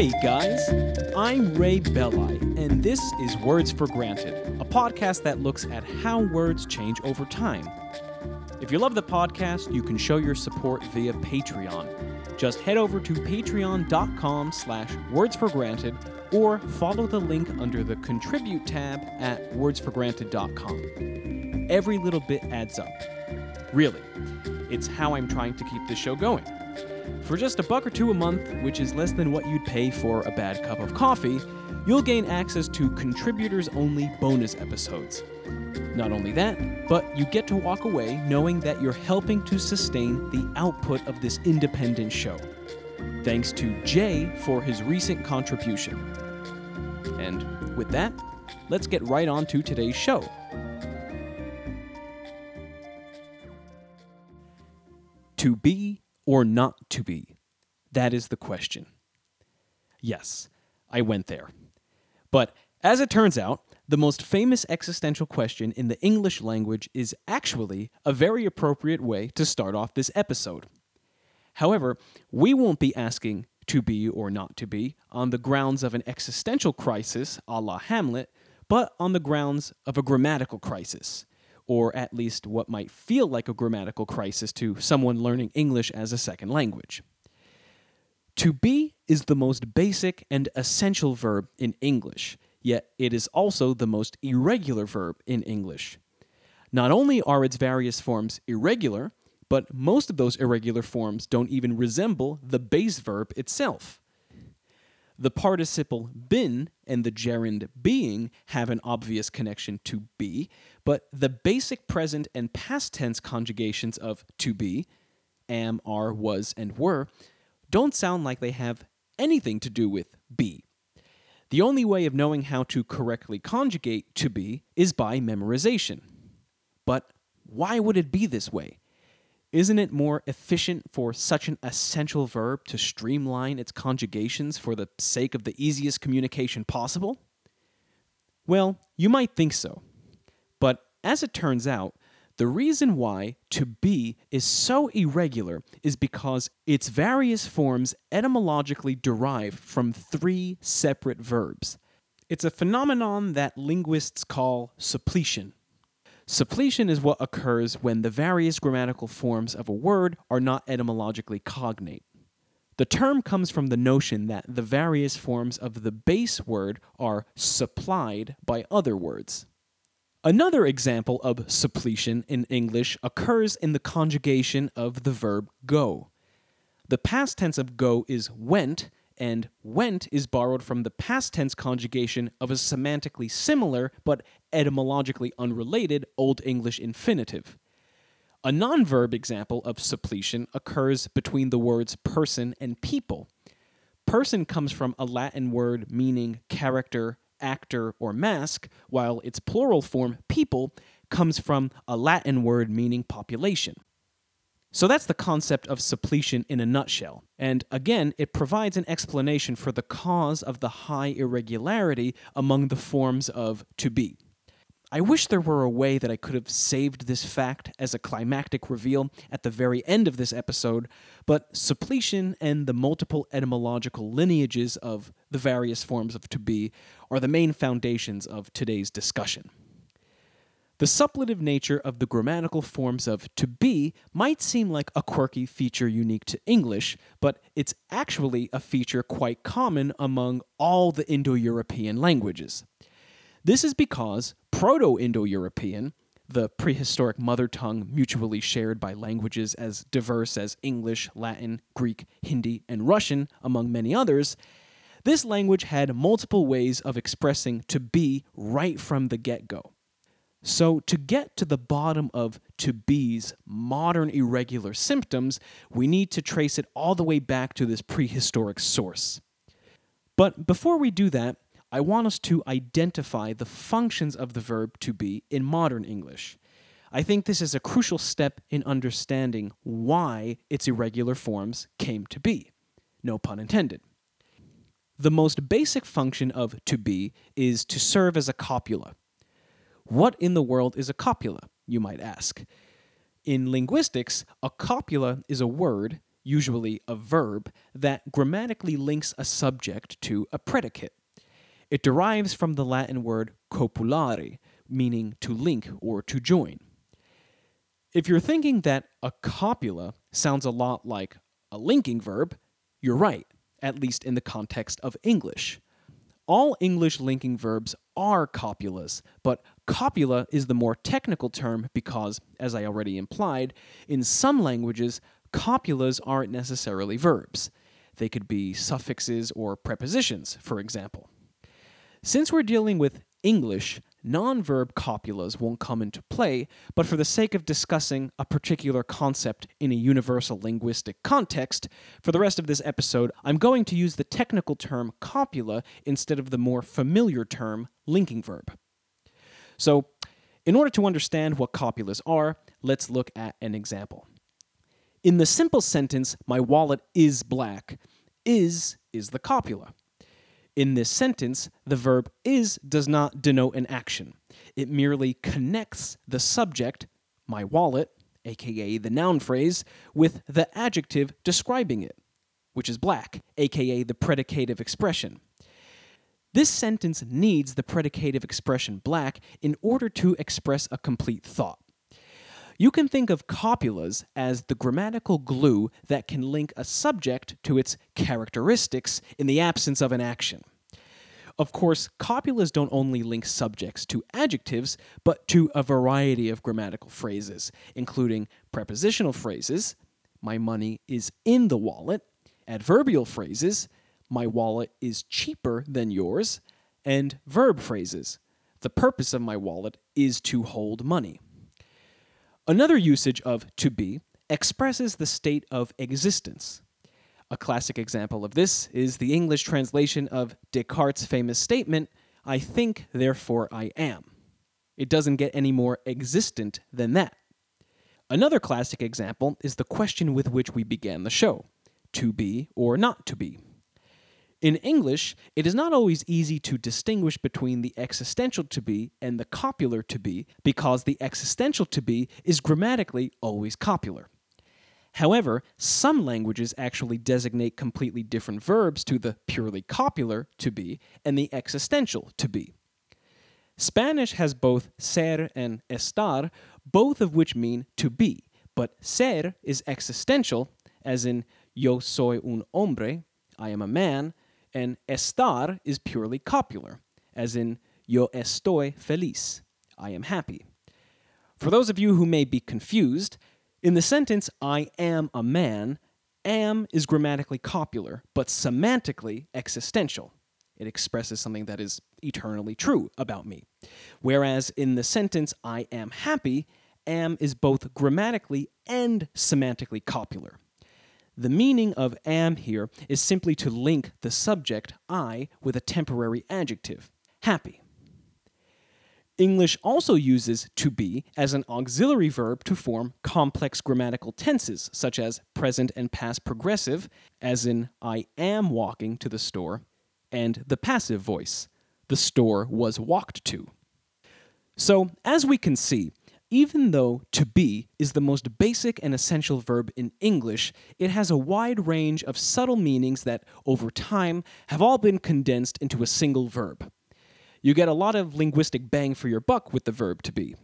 Hey guys, I'm Ray Belli, and this is Words for Granted, a podcast that looks at how words change over time. If you love the podcast, you can show your support via Patreon. Just head over to patreon.com slash wordsforgranted or follow the link under the Contribute tab at wordsforgranted.com. Every little bit adds up. Really, it's how I'm trying to keep this show going. For just a buck or two a month, which is less than what you'd pay for a bad cup of coffee, you'll gain access to contributors only bonus episodes. Not only that, but you get to walk away knowing that you're helping to sustain the output of this independent show. Thanks to Jay for his recent contribution. And with that, let's get right on to today's show. To be or not to be? That is the question. Yes, I went there. But as it turns out, the most famous existential question in the English language is actually a very appropriate way to start off this episode. However, we won't be asking to be or not to be on the grounds of an existential crisis a la Hamlet, but on the grounds of a grammatical crisis, or at least what might feel like a grammatical crisis to someone learning English as a second language. To be is the most basic and essential verb in English, yet it is also the most irregular verb in English. Not only are its various forms irregular, but most of those irregular forms don't even resemble the base verb itself. The participle been and the gerund being have an obvious connection to be, but the basic present and past tense conjugations of to be, am, are, was, and were, don't sound like they have anything to do with be. The only way of knowing how to correctly conjugate to be is by memorization. But why would it be this way? Isn't it more efficient for such an essential verb to streamline its conjugations for the sake of the easiest communication possible? Well, you might think so. But as it turns out, the reason why to be is so irregular is because its various forms etymologically derive from three separate verbs. It's a phenomenon that linguists call suppletion. Suppletion is what occurs when the various grammatical forms of a word are not etymologically cognate. The term comes from the notion that the various forms of the base word are supplied by other words. Another example of suppletion in English occurs in the conjugation of the verb go. The past tense of go is went, and went is borrowed from the past tense conjugation of a semantically similar but etymologically unrelated Old English infinitive. A non-verb example of suppletion occurs between the words person and people. Person comes from a Latin word meaning character, actor, or mask, while its plural form, people, comes from a Latin word meaning population. So that's the concept of suppletion in a nutshell. And again, it provides an explanation for the cause of the high irregularity among the forms of to be. I wish there were a way that I could have saved this fact as a climactic reveal at the very end of this episode, but suppletion and the multiple etymological lineages of the various forms of to be are the main foundations of today's discussion. The suppletive nature of the grammatical forms of to be might seem like a quirky feature unique to English, but it's actually a feature quite common among all the Indo European languages. This is because Proto Indo European, the prehistoric mother tongue mutually shared by languages as diverse as English, Latin, Greek, Hindi, and Russian, among many others, this language had multiple ways of expressing to be right from the get go. So, to get to the bottom of to be's modern irregular symptoms, we need to trace it all the way back to this prehistoric source. But before we do that, I want us to identify the functions of the verb to be in modern English. I think this is a crucial step in understanding why its irregular forms came to be. No pun intended. The most basic function of to be is to serve as a copula. What in the world is a copula, you might ask? In linguistics, a copula is a word, usually a verb, that grammatically links a subject to a predicate. It derives from the Latin word copulare, meaning to link or to join. If you're thinking that a copula sounds a lot like a linking verb, you're right, at least in the context of English. All English linking verbs are copulas, but copula is the more technical term because, as I already implied, in some languages, copulas aren't necessarily verbs. They could be suffixes or prepositions, for example. Since we're dealing with English, non-verb copulas won't come into play, but for the sake of discussing a particular concept in a universal linguistic context, for the rest of this episode, I'm going to use the technical term copula instead of the more familiar term linking verb. So, in order to understand what copulas are, let's look at an example. In the simple sentence, my wallet is black, is is the copula. In this sentence, the verb is does not denote an action. It merely connects the subject, my wallet, aka the noun phrase, with the adjective describing it, which is black, aka the predicative expression. This sentence needs the predicative expression black in order to express a complete thought. You can think of copulas as the grammatical glue that can link a subject to its characteristics in the absence of an action. Of course, copulas don't only link subjects to adjectives, but to a variety of grammatical phrases, including prepositional phrases, my money is in the wallet, adverbial phrases, my wallet is cheaper than yours, and verb phrases, the purpose of my wallet is to hold money. Another usage of to be expresses the state of existence. A classic example of this is the English translation of Descartes' famous statement, I think, therefore I am. It doesn't get any more existent than that. Another classic example is the question with which we began the show to be or not to be. In English, it is not always easy to distinguish between the existential to be and the copular to be because the existential to be is grammatically always copular. However, some languages actually designate completely different verbs to the purely copular to be and the existential to be. Spanish has both ser and estar, both of which mean to be, but ser is existential, as in yo soy un hombre, I am a man, and estar is purely copular, as in yo estoy feliz, I am happy. For those of you who may be confused, in the sentence I am a man, am is grammatically copular, but semantically existential. It expresses something that is eternally true about me. Whereas in the sentence I am happy, am is both grammatically and semantically copular. The meaning of am here is simply to link the subject I with a temporary adjective, happy. English also uses to be as an auxiliary verb to form complex grammatical tenses, such as present and past progressive, as in I am walking to the store, and the passive voice, the store was walked to. So, as we can see, even though to be is the most basic and essential verb in English, it has a wide range of subtle meanings that, over time, have all been condensed into a single verb. You get a lot of linguistic bang for your buck with the verb to be.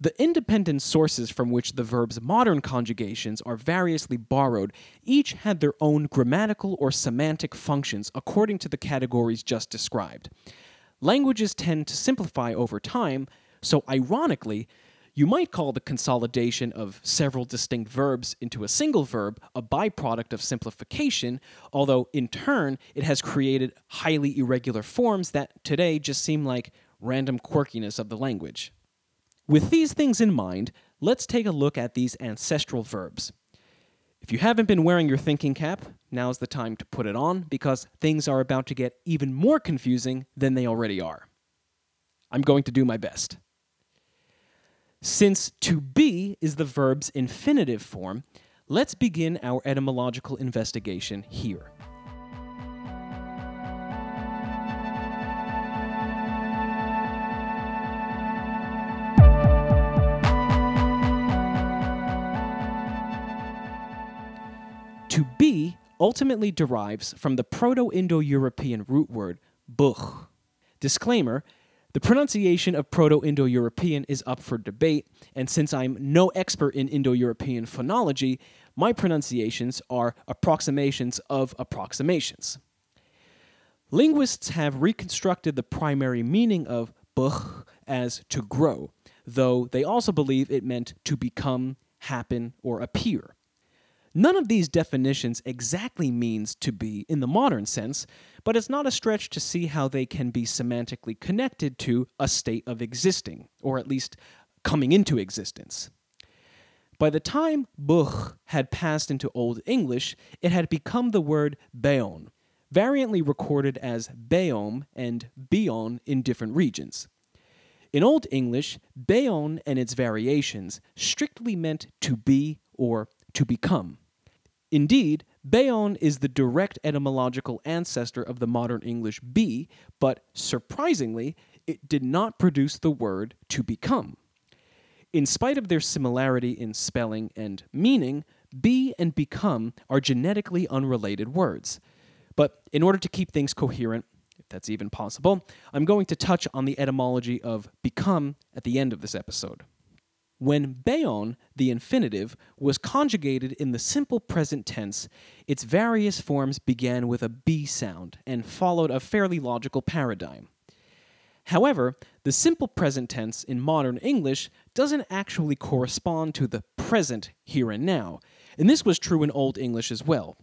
The independent sources from which the verb's modern conjugations are variously borrowed each had their own grammatical or semantic functions according to the categories just described. Languages tend to simplify over time, so ironically, you might call the consolidation of several distinct verbs into a single verb a byproduct of simplification, although in turn it has created highly irregular forms that today just seem like random quirkiness of the language. With these things in mind, let's take a look at these ancestral verbs. If you haven't been wearing your thinking cap, now's the time to put it on because things are about to get even more confusing than they already are. I'm going to do my best. Since to be is the verb's infinitive form, let's begin our etymological investigation here. To be ultimately derives from the Proto Indo European root word buch. Disclaimer the pronunciation of Proto Indo European is up for debate, and since I'm no expert in Indo European phonology, my pronunciations are approximations of approximations. Linguists have reconstructed the primary meaning of buch as to grow, though they also believe it meant to become, happen, or appear. None of these definitions exactly means to be in the modern sense, but it's not a stretch to see how they can be semantically connected to a state of existing, or at least coming into existence. By the time buch had passed into Old English, it had become the word beon, variantly recorded as beom and beon in different regions. In Old English, beon and its variations strictly meant to be or to become. Indeed, beon is the direct etymological ancestor of the modern English be, but surprisingly, it did not produce the word to become. In spite of their similarity in spelling and meaning, be and become are genetically unrelated words. But in order to keep things coherent, if that's even possible, I'm going to touch on the etymology of become at the end of this episode. When beon, the infinitive, was conjugated in the simple present tense, its various forms began with a B sound and followed a fairly logical paradigm. However, the simple present tense in modern English doesn't actually correspond to the present here and now, and this was true in Old English as well.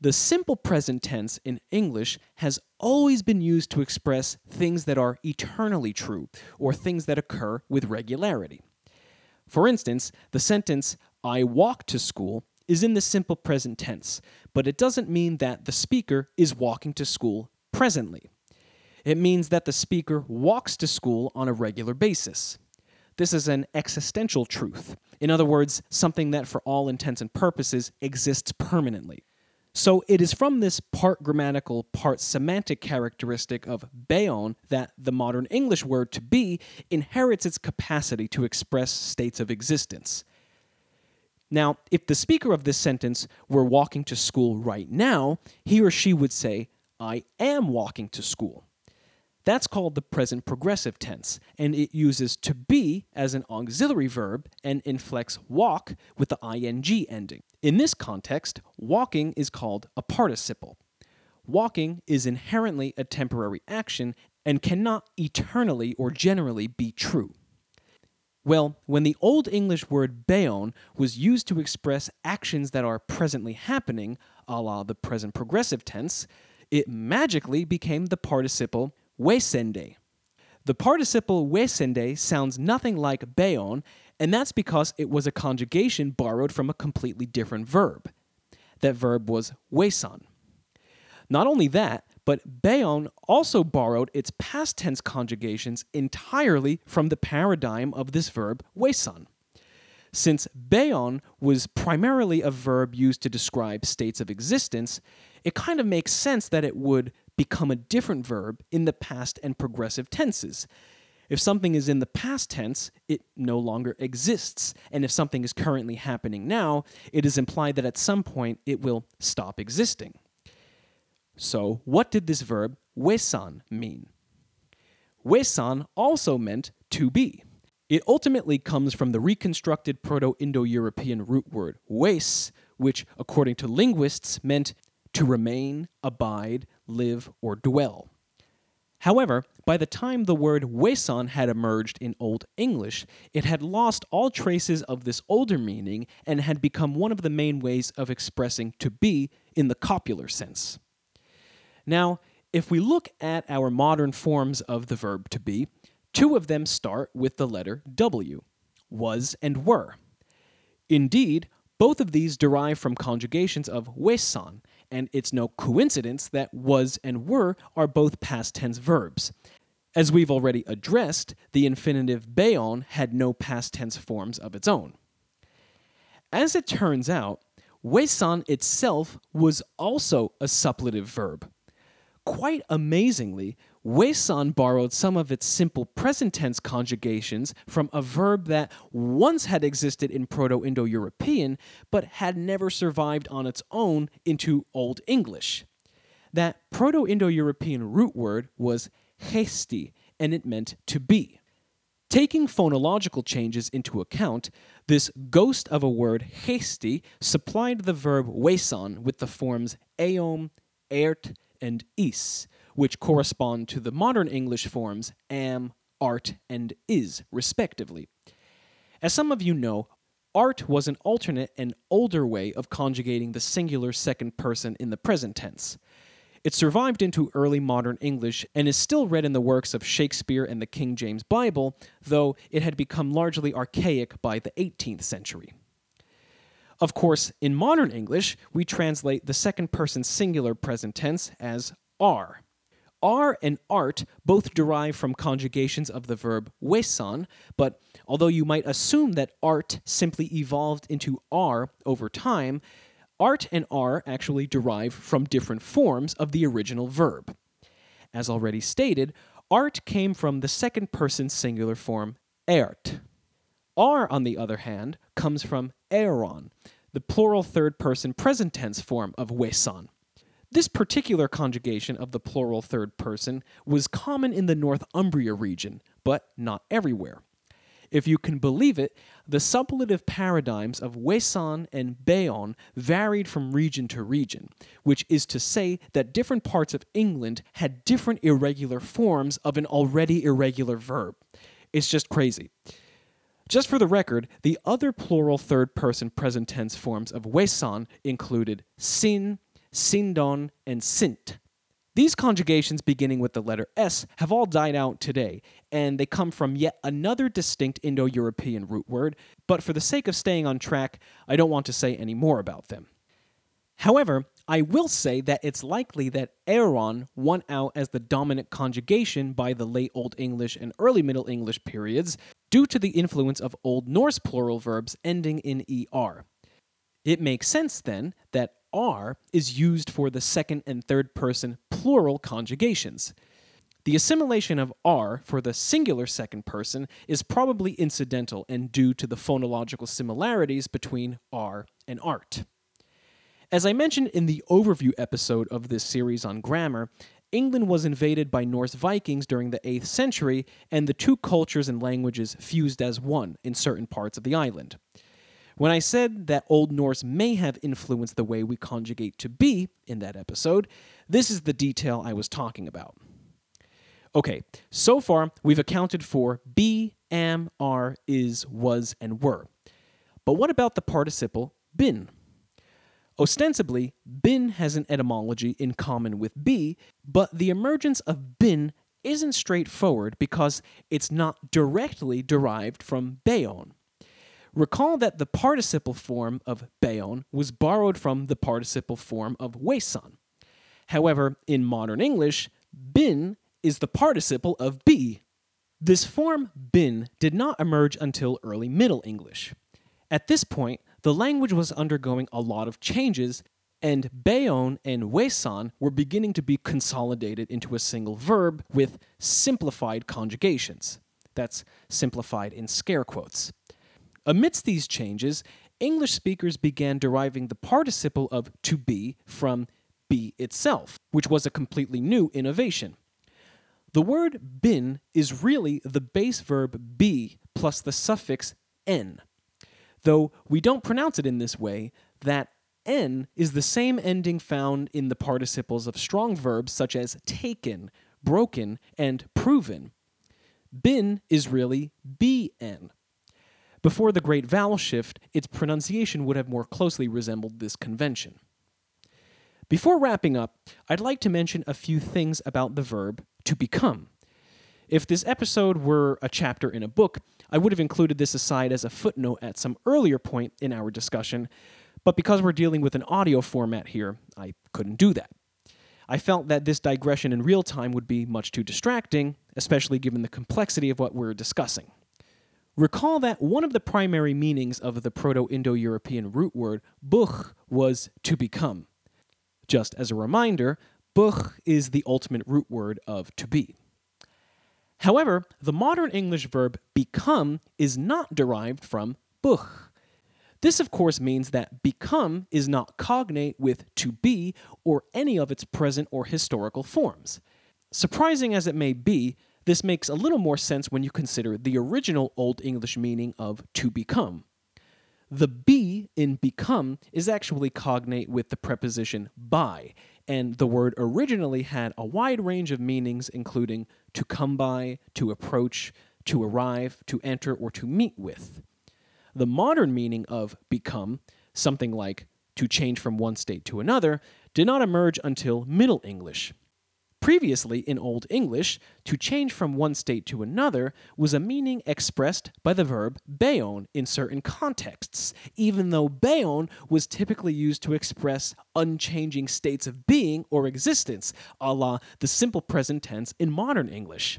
The simple present tense in English has always been used to express things that are eternally true, or things that occur with regularity. For instance, the sentence, I walk to school, is in the simple present tense, but it doesn't mean that the speaker is walking to school presently. It means that the speaker walks to school on a regular basis. This is an existential truth. In other words, something that, for all intents and purposes, exists permanently. So it is from this part grammatical, part semantic characteristic of beon that the modern English word to be inherits its capacity to express states of existence. Now, if the speaker of this sentence were walking to school right now, he or she would say, I am walking to school. That's called the present progressive tense, and it uses to be as an auxiliary verb and inflects walk with the ing ending. In this context, walking is called a participle. Walking is inherently a temporary action and cannot eternally or generally be true. Well, when the Old English word beon was used to express actions that are presently happening, a la the present progressive tense, it magically became the participle wesende. The participle wesende sounds nothing like beon, and that's because it was a conjugation borrowed from a completely different verb. That verb was wesan. Not only that, but beon also borrowed its past tense conjugations entirely from the paradigm of this verb wesan. Since beon was primarily a verb used to describe states of existence, it kind of makes sense that it would become a different verb in the past and progressive tenses. If something is in the past tense, it no longer exists. And if something is currently happening now, it is implied that at some point it will stop existing. So, what did this verb wesan mean? Wesan also meant to be. It ultimately comes from the reconstructed Proto Indo European root word wes, which, according to linguists, meant to remain, abide, live, or dwell. However, by the time the word wesan had emerged in Old English, it had lost all traces of this older meaning and had become one of the main ways of expressing to be in the copular sense. Now, if we look at our modern forms of the verb to be, two of them start with the letter W was and were. Indeed, both of these derive from conjugations of wesan, and it's no coincidence that was and were are both past tense verbs. As we've already addressed, the infinitive beon had no past tense forms of its own. As it turns out, wesan itself was also a suppletive verb. Quite amazingly, Wesan borrowed some of its simple present tense conjugations from a verb that once had existed in Proto Indo European but had never survived on its own into Old English. That Proto Indo European root word was hesti, and it meant to be. Taking phonological changes into account, this ghost of a word hesti supplied the verb wesan with the forms eom, ert, and is which correspond to the modern English forms am, art, and is, respectively. As some of you know, art was an alternate and older way of conjugating the singular second person in the present tense. It survived into early modern English and is still read in the works of Shakespeare and the King James Bible, though it had become largely archaic by the 18th century. Of course, in modern English, we translate the second person singular present tense as are. Are and art both derive from conjugations of the verb wesan, but although you might assume that art simply evolved into are over time, art and are actually derive from different forms of the original verb. As already stated, art came from the second person singular form ert. Are, on the other hand, comes from eron, the plural third person present tense form of wesan. This particular conjugation of the plural third person was common in the Northumbria region, but not everywhere. If you can believe it, the suppletive paradigms of wesan and Beon varied from region to region, which is to say that different parts of England had different irregular forms of an already irregular verb. It's just crazy. Just for the record, the other plural third person present tense forms of wesan included sin, Sindon, and Sint. These conjugations beginning with the letter S have all died out today, and they come from yet another distinct Indo European root word, but for the sake of staying on track, I don't want to say any more about them. However, I will say that it's likely that eron won out as the dominant conjugation by the late Old English and early Middle English periods due to the influence of Old Norse plural verbs ending in ER. It makes sense then that are is used for the second and third person plural conjugations. The assimilation of are for the singular second person is probably incidental and due to the phonological similarities between are and art. As I mentioned in the overview episode of this series on grammar, England was invaded by Norse Vikings during the 8th century, and the two cultures and languages fused as one in certain parts of the island. When I said that Old Norse may have influenced the way we conjugate to be in that episode, this is the detail I was talking about. Okay, so far we've accounted for be, am, are, is, was, and were. But what about the participle been? Ostensibly, been has an etymology in common with be, but the emergence of been isn't straightforward because it's not directly derived from beon. Recall that the participle form of beon was borrowed from the participle form of wesan. However, in modern English, bin is the participle of be. This form bin did not emerge until early Middle English. At this point, the language was undergoing a lot of changes, and beon and wesan were beginning to be consolidated into a single verb with simplified conjugations. That's simplified in scare quotes. Amidst these changes, English speakers began deriving the participle of to be from be itself, which was a completely new innovation. The word bin is really the base verb be plus the suffix n. Though we don't pronounce it in this way, that n is the same ending found in the participles of strong verbs such as taken, broken, and proven. Bin is really bn. Before the Great Vowel Shift, its pronunciation would have more closely resembled this convention. Before wrapping up, I'd like to mention a few things about the verb to become. If this episode were a chapter in a book, I would have included this aside as a footnote at some earlier point in our discussion, but because we're dealing with an audio format here, I couldn't do that. I felt that this digression in real time would be much too distracting, especially given the complexity of what we're discussing. Recall that one of the primary meanings of the Proto Indo European root word buch was to become. Just as a reminder, Buch is the ultimate root word of to be. However, the modern English verb become is not derived from Buch. This, of course, means that become is not cognate with to be or any of its present or historical forms. Surprising as it may be, this makes a little more sense when you consider the original Old English meaning of to become. The be in become is actually cognate with the preposition by, and the word originally had a wide range of meanings, including to come by, to approach, to arrive, to enter, or to meet with. The modern meaning of become, something like to change from one state to another, did not emerge until Middle English. Previously, in Old English, to change from one state to another was a meaning expressed by the verb beon in certain contexts, even though beon was typically used to express unchanging states of being or existence, a la the simple present tense in modern English.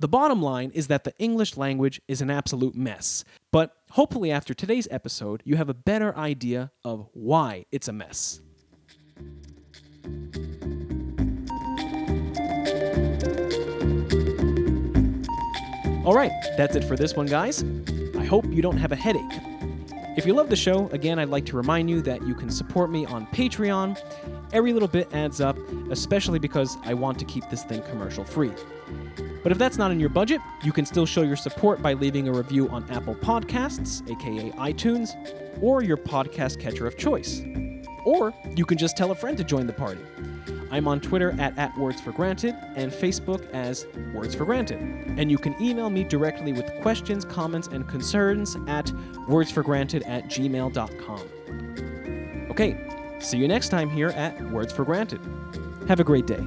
The bottom line is that the English language is an absolute mess, but hopefully, after today's episode, you have a better idea of why it's a mess. All right, that's it for this one, guys. I hope you don't have a headache. If you love the show, again, I'd like to remind you that you can support me on Patreon. Every little bit adds up, especially because I want to keep this thing commercial free. But if that's not in your budget, you can still show your support by leaving a review on Apple Podcasts, aka iTunes, or your podcast catcher of choice. Or you can just tell a friend to join the party. I'm on Twitter at, at Words for Granted and Facebook as Words for Granted. And you can email me directly with questions, comments, and concerns at wordsforgranted at gmail.com. Okay, see you next time here at Words for Granted. Have a great day.